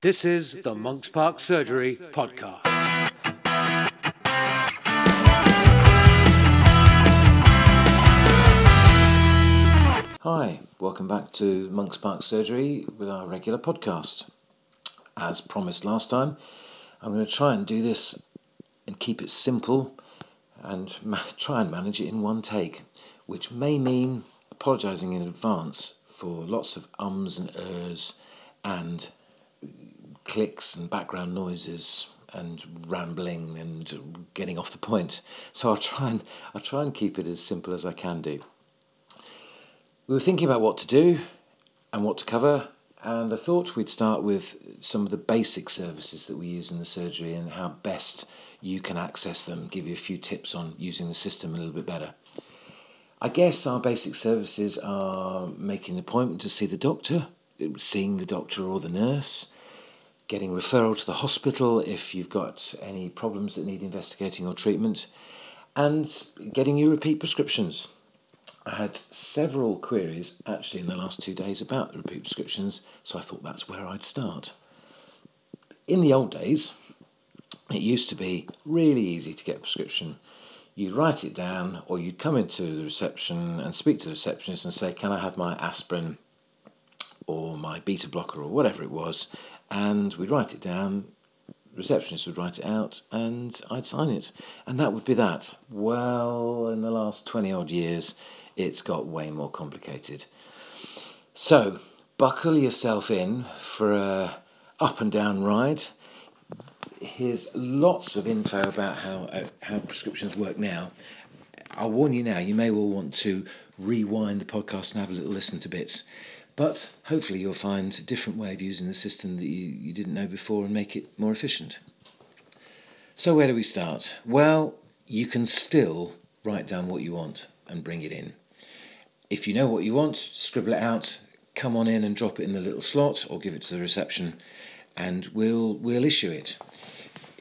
This is the Monks Park Surgery Podcast. Hi, welcome back to Monks Park Surgery with our regular podcast. As promised last time, I'm going to try and do this and keep it simple and ma- try and manage it in one take, which may mean apologising in advance for lots of ums and ers and clicks and background noises and rambling and getting off the point. So I'll try and I'll try and keep it as simple as I can do. We were thinking about what to do and what to cover, and I thought we'd start with some of the basic services that we use in the surgery and how best you can access them, give you a few tips on using the system a little bit better. I guess our basic services are making an appointment to see the doctor, seeing the doctor or the nurse, getting referral to the hospital if you've got any problems that need investigating or treatment, and getting you repeat prescriptions. I had several queries actually in the last two days about the repeat prescriptions, so I thought that's where I'd start. In the old days, it used to be really easy to get a prescription. You'd write it down, or you'd come into the reception and speak to the receptionist and say, Can I have my aspirin or my beta blocker or whatever it was? And we'd write it down, receptionist would write it out and I'd sign it. And that would be that. Well, in the last 20 odd years, it's got way more complicated. So, buckle yourself in for a up and down ride. Here's lots of info about how uh, how prescriptions work now. I'll warn you now, you may well want to rewind the podcast and have a little listen to bits. But hopefully you'll find a different way of using the system that you, you didn't know before and make it more efficient. So where do we start? Well, you can still write down what you want and bring it in. If you know what you want, scribble it out, come on in and drop it in the little slot or give it to the reception and we'll we'll issue it.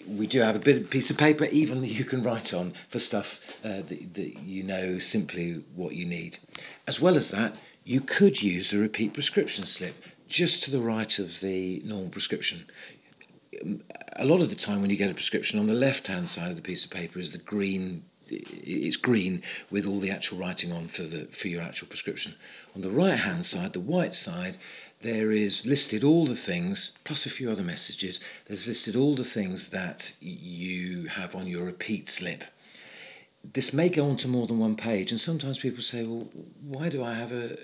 We do have a bit of piece of paper even that you can write on for stuff uh, that, that you know simply what you need. As well as that, you could use the repeat prescription slip just to the right of the normal prescription. Um, a lot of the time when you get a prescription on the left hand side of the piece of paper is the green it's green with all the actual writing on for the for your actual prescription. On the right hand side, the white side, there is listed all the things plus a few other messages. There's listed all the things that you have on your repeat slip. This may go on to more than one page, and sometimes people say, "Well, why do I have a?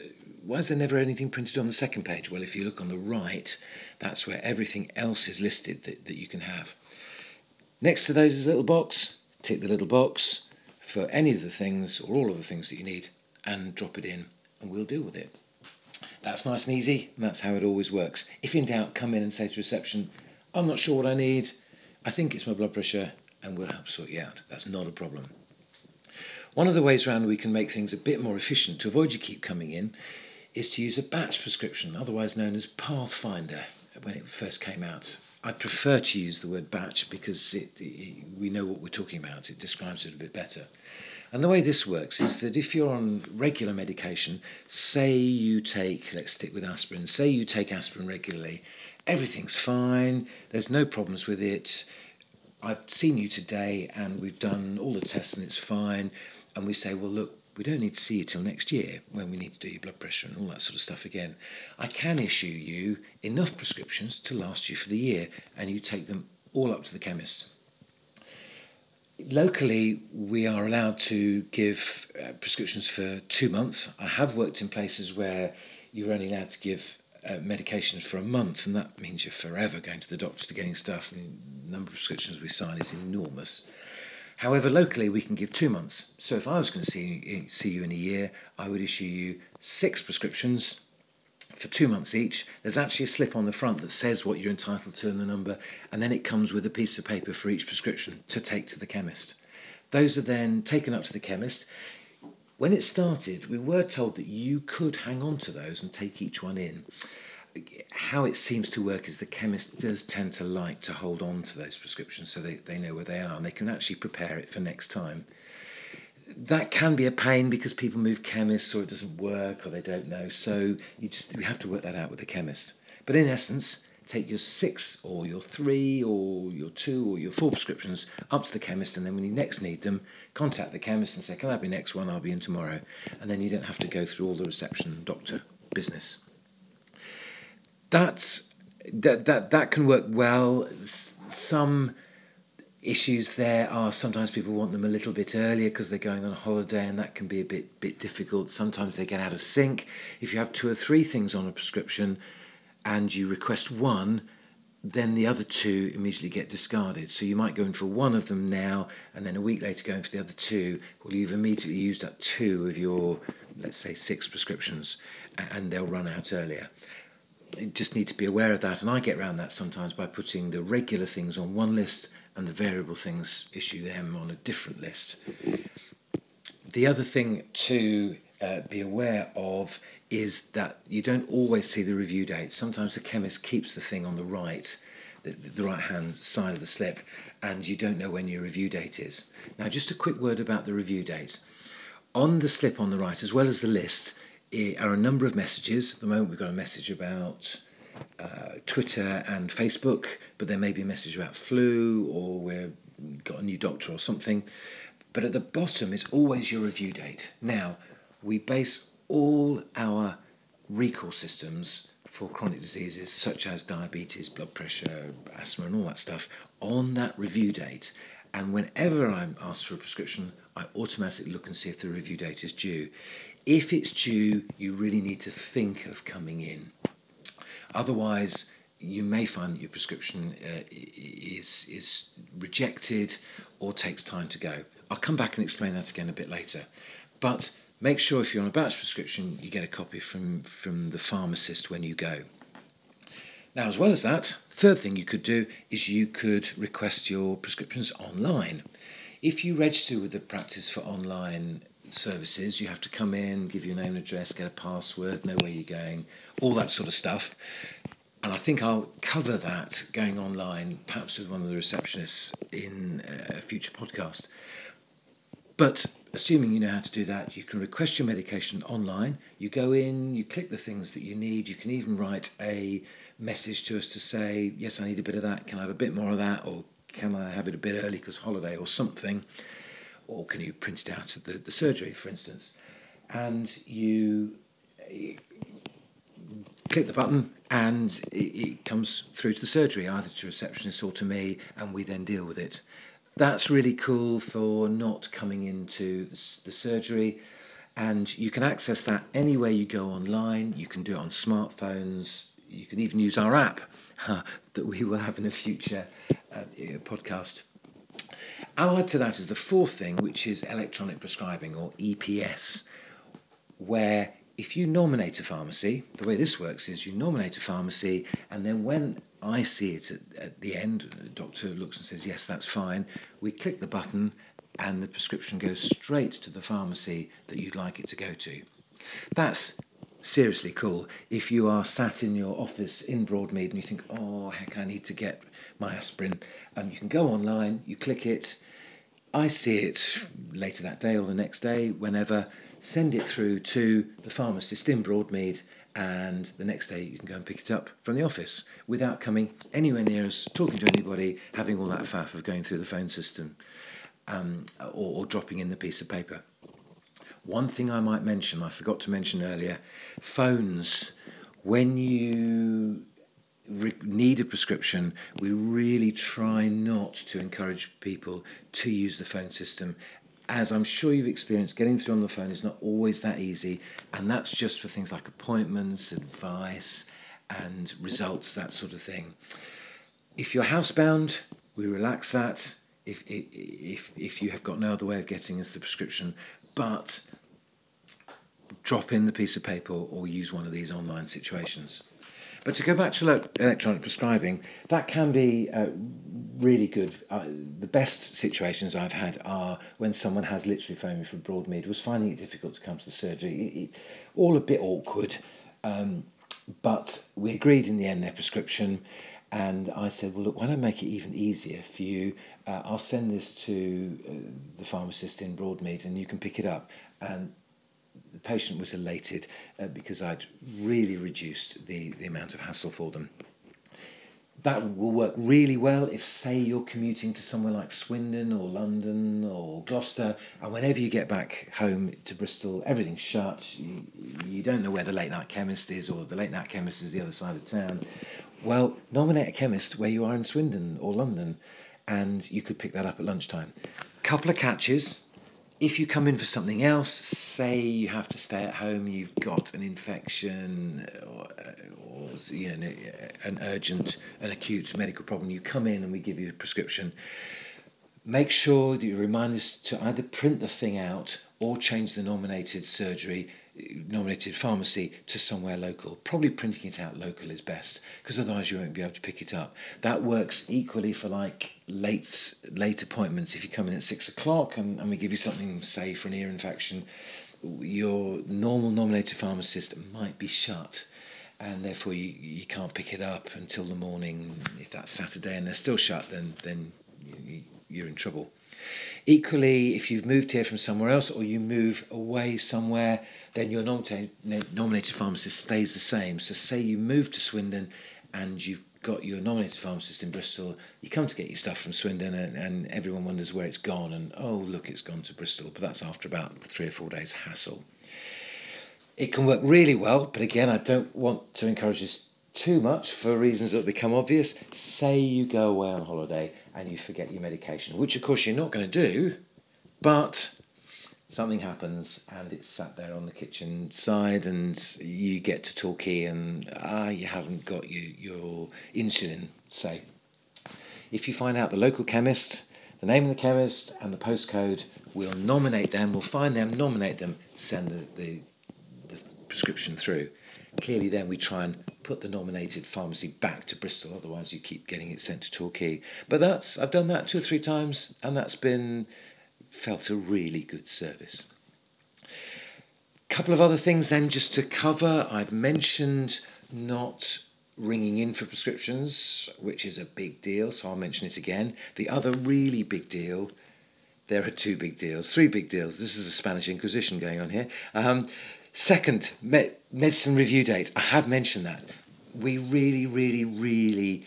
Why is there never anything printed on the second page?" Well, if you look on the right, that's where everything else is listed that, that you can have. Next to those is a little box. Tick the little box for any of the things or all of the things that you need and drop it in and we'll deal with it. That's nice and easy, and that's how it always works. If in doubt, come in and say to reception, I'm not sure what I need, I think it's my blood pressure, and we'll help sort you out. That's not a problem. One of the ways around we can make things a bit more efficient to avoid you keep coming in is to use a batch prescription, otherwise known as Pathfinder, when it first came out. I prefer to use the word batch because it, it, we know what we're talking about. It describes it a bit better. And the way this works is that if you're on regular medication, say you take, let's stick with aspirin, say you take aspirin regularly, everything's fine, there's no problems with it. I've seen you today and we've done all the tests and it's fine. And we say, well, look, we don't need to see you till next year when we need to do your blood pressure and all that sort of stuff again. I can issue you enough prescriptions to last you for the year and you take them all up to the chemist. Locally, we are allowed to give uh, prescriptions for two months. I have worked in places where you're only allowed to give uh, medications for a month, and that means you're forever going to the doctor to getting stuff, and the number of prescriptions we sign is enormous. However, locally we can give two months. So if I was going to see, see you in a year, I would issue you six prescriptions for two months each. There's actually a slip on the front that says what you're entitled to and the number, and then it comes with a piece of paper for each prescription to take to the chemist. Those are then taken up to the chemist. When it started, we were told that you could hang on to those and take each one in how it seems to work is the chemist does tend to like to hold on to those prescriptions so they, they know where they are and they can actually prepare it for next time. That can be a pain because people move chemists or it doesn't work or they don't know. So you just you have to work that out with the chemist. But in essence, take your six or your three or your two or your four prescriptions up to the chemist, and then when you next need them, contact the chemist and say, Can I have next one? I'll be in tomorrow. And then you don't have to go through all the reception doctor business. That's that that that can work well. Some issues there are sometimes people want them a little bit earlier because they're going on holiday and that can be a bit bit difficult sometimes they get out of sync if you have two or three things on a prescription and you request one, then the other two immediately get discarded. So you might go in for one of them now, and then a week later go in for the other two. Well, you've immediately used up two of your, let's say, six prescriptions, and they'll run out earlier. You just need to be aware of that, and I get around that sometimes by putting the regular things on one list and the variable things, issue them on a different list. The other thing to uh, be aware of is that you don't always see the review date. Sometimes the chemist keeps the thing on the right, the, the right hand side of the slip, and you don't know when your review date is. Now, just a quick word about the review date. On the slip on the right, as well as the list, are a number of messages. At the moment, we've got a message about uh, Twitter and Facebook, but there may be a message about flu or we've got a new doctor or something. But at the bottom is always your review date. Now, we base all our recall systems for chronic diseases such as diabetes, blood pressure, asthma, and all that stuff on that review date. And whenever I'm asked for a prescription, I automatically look and see if the review date is due. If it's due, you really need to think of coming in. Otherwise, you may find that your prescription uh, is is rejected or takes time to go. I'll come back and explain that again a bit later. But Make sure if you're on a batch prescription, you get a copy from, from the pharmacist when you go. Now, as well as that, third thing you could do is you could request your prescriptions online. If you register with the practice for online services, you have to come in, give your name and address, get a password, know where you're going, all that sort of stuff. And I think I'll cover that going online, perhaps with one of the receptionists in a future podcast. But assuming you know how to do that, you can request your medication online. You go in, you click the things that you need. You can even write a message to us to say, Yes, I need a bit of that. Can I have a bit more of that? Or can I have it a bit early because holiday or something? Or can you print it out at the, the surgery, for instance? And you, you click the button and it, it comes through to the surgery, either to receptionist or to me, and we then deal with it. That's really cool for not coming into the surgery. And you can access that anywhere you go online. You can do it on smartphones. You can even use our app that we will have in a future uh, podcast allied to that is the fourth thing which is electronic prescribing or eps where if you nominate a pharmacy the way this works is you nominate a pharmacy and then when I see it at, at the end. The doctor looks and says, Yes, that's fine. We click the button, and the prescription goes straight to the pharmacy that you'd like it to go to. That's seriously cool. If you are sat in your office in Broadmead and you think, oh, heck, I need to get my aspirin, um, you can go online, you click it. I see it later that day or the next day, whenever. Send it through to the pharmacist in Broadmead, and the next day you can go and pick it up from the office without coming anywhere near us, talking to anybody, having all that faff of going through the phone system um, or, or dropping in the piece of paper. One thing I might mention, I forgot to mention earlier phones. When you re- need a prescription, we really try not to encourage people to use the phone system as I'm sure you've experienced, getting through on the phone is not always that easy, and that's just for things like appointments, advice, and results, that sort of thing. If you're housebound, we relax that. If, if, if you have got no other way of getting us the prescription, but drop in the piece of paper or use one of these online situations. But to go back to electronic prescribing, that can be uh, really good. Uh, the best situations I've had are when someone has literally phoned me from Broadmead, was finding it difficult to come to the surgery, it, it, all a bit awkward. Um, but we agreed in the end their prescription, and I said, "Well, look, why don't I make it even easier for you? Uh, I'll send this to uh, the pharmacist in Broadmead, and you can pick it up." And the patient was elated uh, because I'd really reduced the, the amount of hassle for them. that will work really well if, say, you're commuting to somewhere like Swindon or London or Gloucester, and whenever you get back home to Bristol, everything's shut. You, you don't know where the late night chemist is, or the late night chemist is the other side of town. Well, nominate a chemist where you are in Swindon or London, and you could pick that up at lunchtime. Couple of catches. If you come in for something else, say you have to stay at home, you've got an infection or, or you know, an urgent, an acute medical problem, you come in and we give you a prescription. Make sure that you remind us to either print the thing out or change the nominated surgery nominated pharmacy to somewhere local. Probably printing it out local is best because otherwise you won't be able to pick it up. That works equally for like late late appointments. If you come in at six o'clock and, and we give you something, say for an ear infection, your normal nominated pharmacist might be shut and therefore you, you can't pick it up until the morning. If that's Saturday and they're still shut, then then you, you're in trouble. Equally, if you've moved here from somewhere else or you move away somewhere, then your nominated, pharmacist stays the same. So, say you move to Swindon and you've got your nominated pharmacist in Bristol, you come to get your stuff from Swindon and, and everyone wonders where it's gone, and oh, look, it's gone to Bristol. But that's after about three or four days hassle. It can work really well, but again, I don't want to encourage this too much for reasons that become obvious. Say you go away on holiday and you forget your medication, which of course you're not going to do, but something happens and it's sat there on the kitchen side and you get to Torquay and ah you haven't got your, your insulin, say. If you find out the local chemist, the name of the chemist and the postcode, we'll nominate them, we'll find them, nominate them, send the, the, the prescription through. Clearly then we try and put the nominated pharmacy back to Bristol, otherwise you keep getting it sent to Torquay. But that's I've done that two or three times, and that's been felt a really good service. Couple of other things then just to cover. I've mentioned not ringing in for prescriptions, which is a big deal, so I'll mention it again. The other really big deal, there are two big deals, three big deals. This is the Spanish Inquisition going on here. Um, Second, me- medicine review date. I have mentioned that. We really, really, really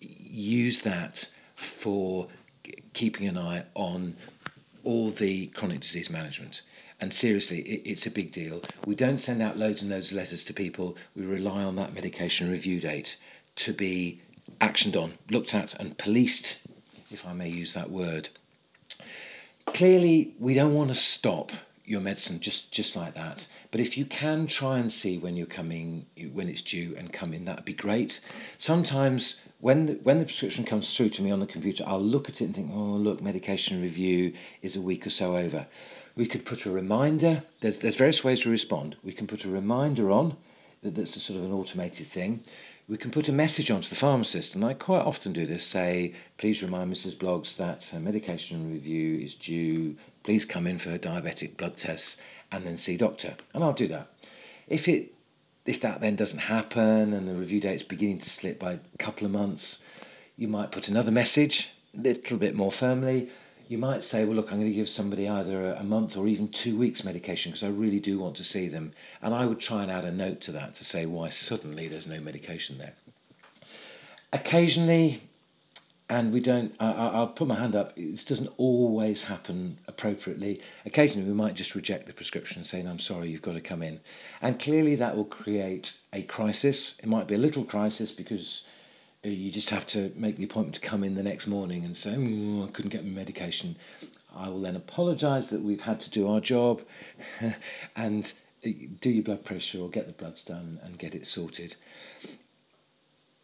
use that for keeping an eye on all the chronic disease management. And seriously, it, it's a big deal. We don't send out loads and loads of letters to people. We rely on that medication review date to be actioned on, looked at, and policed, if I may use that word. Clearly, we don't want to stop your medicine just just like that. But if you can try and see when you're coming, when it's due and come in, that'd be great. Sometimes when the, when the prescription comes through to me on the computer, I'll look at it and think, oh look, medication review is a week or so over. We could put a reminder. There's there's various ways to respond. We can put a reminder on. That's a sort of an automated thing. We can put a message onto the pharmacist, and I quite often do this. Say, please remind Mrs. Bloggs that her medication review is due please come in for her diabetic blood tests and then see doctor. And I'll do that. If it if that then doesn't happen and the review date's beginning to slip by a couple of months, you might put another message, a little bit more firmly. You might say, well, look, I'm going to give somebody either a month or even two weeks medication because I really do want to see them. And I would try and add a note to that to say why suddenly there's no medication there. Occasionally, and we don't I, will put my hand up this doesn't always happen appropriately. Occasionally we might just reject the prescription saying i'm sorry you've got to come in. And clearly that will create a crisis. It might be a little crisis because uh, you just have to make the appointment to come in the next morning and say i couldn't get my medication. I will then apologize that we've had to do our job and uh, do your blood pressure or get the bloods done and get it sorted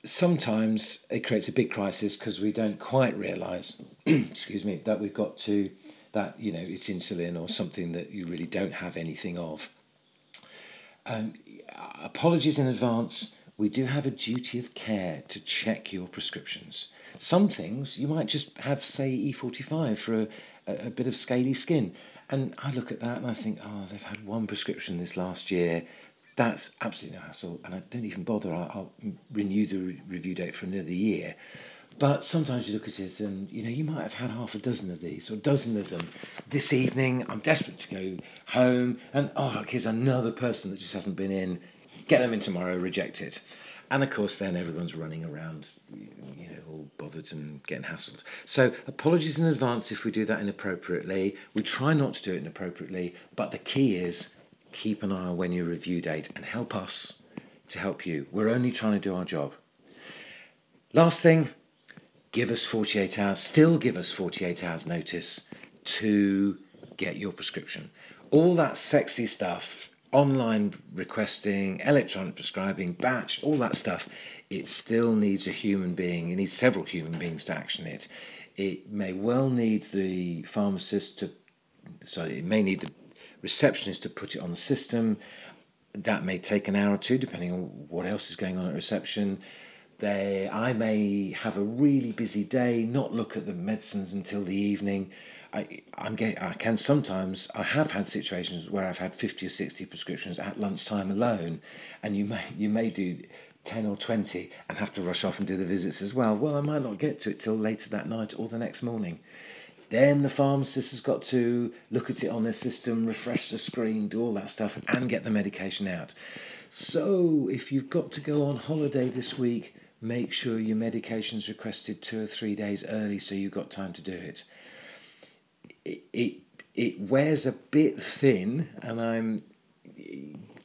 sometimes it creates a big crisis because we don't quite realize excuse me that we've got to that you know it's insulin or something that you really don't have anything of. Um, apologies in advance. We do have a duty of care to check your prescriptions. Some things you might just have say e45 for a, a, a bit of scaly skin. And i look at that and i think oh they've had one prescription this last year that's absolutely no hassle, and I don't even bother. I'll, I'll renew the re- review date for another year. But sometimes you look at it and you know you might have had half a dozen of these or a dozen of them this evening. I'm desperate to go home, and oh look, here's another person that just hasn't been in. Get them in tomorrow. Reject it. And of course, then everyone's running around, you know, all bothered and getting hassled. So apologies in advance if we do that inappropriately. We try not to do it inappropriately, but the key is keep an eye on when your review date and help us to help you. We're only trying to do our job. Last thing, give us 48 hours, still give us 48 hours notice to get your prescription. All that sexy stuff, online requesting, electronic prescribing, batch, all that stuff, it still needs a human being, it needs several human beings to action it. It may well need the pharmacist to, sorry, it may need the receptionist to put it on the system. That may take an hour or two, depending on what else is going on at reception. They, I may have a really busy day, not look at the medicines until the evening. I, I'm getting, I can sometimes, I have had situations where I've had 50 or 60 prescriptions at lunchtime alone, and you may, you may do 10 or 20 and have to rush off and do the visits as well. Well, I might not get to it till later that night or the next morning. Then the pharmacist has got to look at it on their system, refresh the screen, do all that stuff, and get the medication out. So, if you've got to go on holiday this week, make sure your medication's requested two or three days early so you've got time to do it it, it, it wears a bit thin, and I'm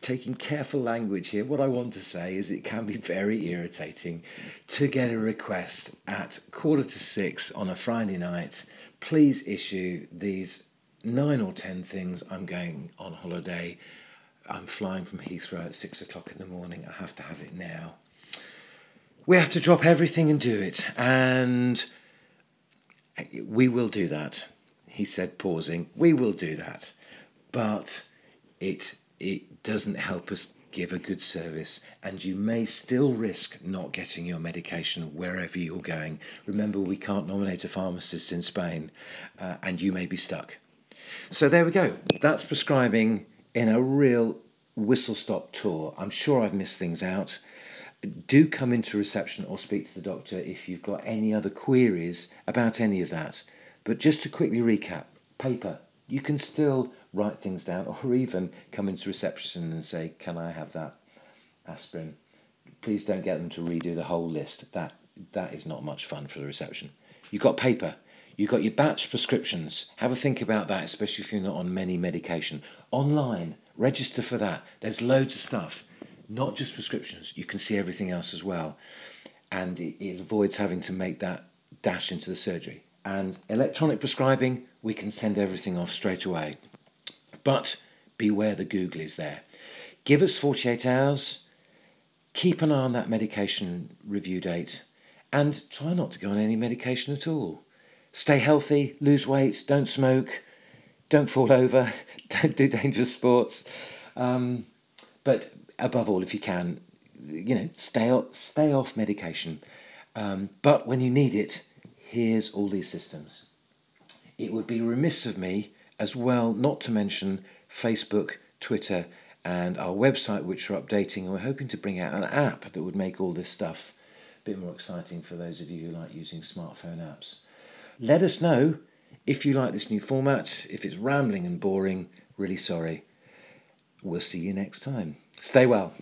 taking careful language here. What I want to say is it can be very irritating to get a request at quarter to six on a Friday night. Please issue these nine or ten things. I'm going on holiday. I'm flying from Heathrow at six o'clock in the morning. I have to have it now. We have to drop everything and do it, and we will do that he said, pausing, we will do that. But it, it doesn't help us give a good service, and you may still risk not getting your medication wherever you're going. Remember, we can't nominate a pharmacist in Spain, uh, and you may be stuck. So there we go. That's prescribing in a real whistle stop tour. I'm sure I've missed things out. Do come into reception or speak to the doctor if you've got any other queries about any of that. But just to quickly recap paper, you can still write things down or even come into reception and say, Can I have that aspirin? Please don't get them to redo the whole list. That, that is not much fun for the reception. You've got paper. You've got your batch prescriptions. Have a think about that, especially if you're not on many medication. Online, register for that. There's loads of stuff, not just prescriptions. You can see everything else as well. And it, it avoids having to make that dash into the surgery and electronic prescribing, we can send everything off straight away. But beware the Google is there. Give us 48 hours, keep an eye on that medication review date, and try not to go on any medication at all. Stay healthy, lose weight, don't smoke, don't fall over, don't do dangerous sports. Um, but above all, if you can, you know, stay off, stay off medication. Um, but when you need it, here's all these systems. It would be remiss of me as well not to mention Facebook, Twitter, and our website, which we're updating. And we're hoping to bring out an app that would make all this stuff a bit more exciting for those of you who like using smartphone apps. Let us know if you like this new format. If it's rambling and boring, really sorry. We'll see you next time. Stay well.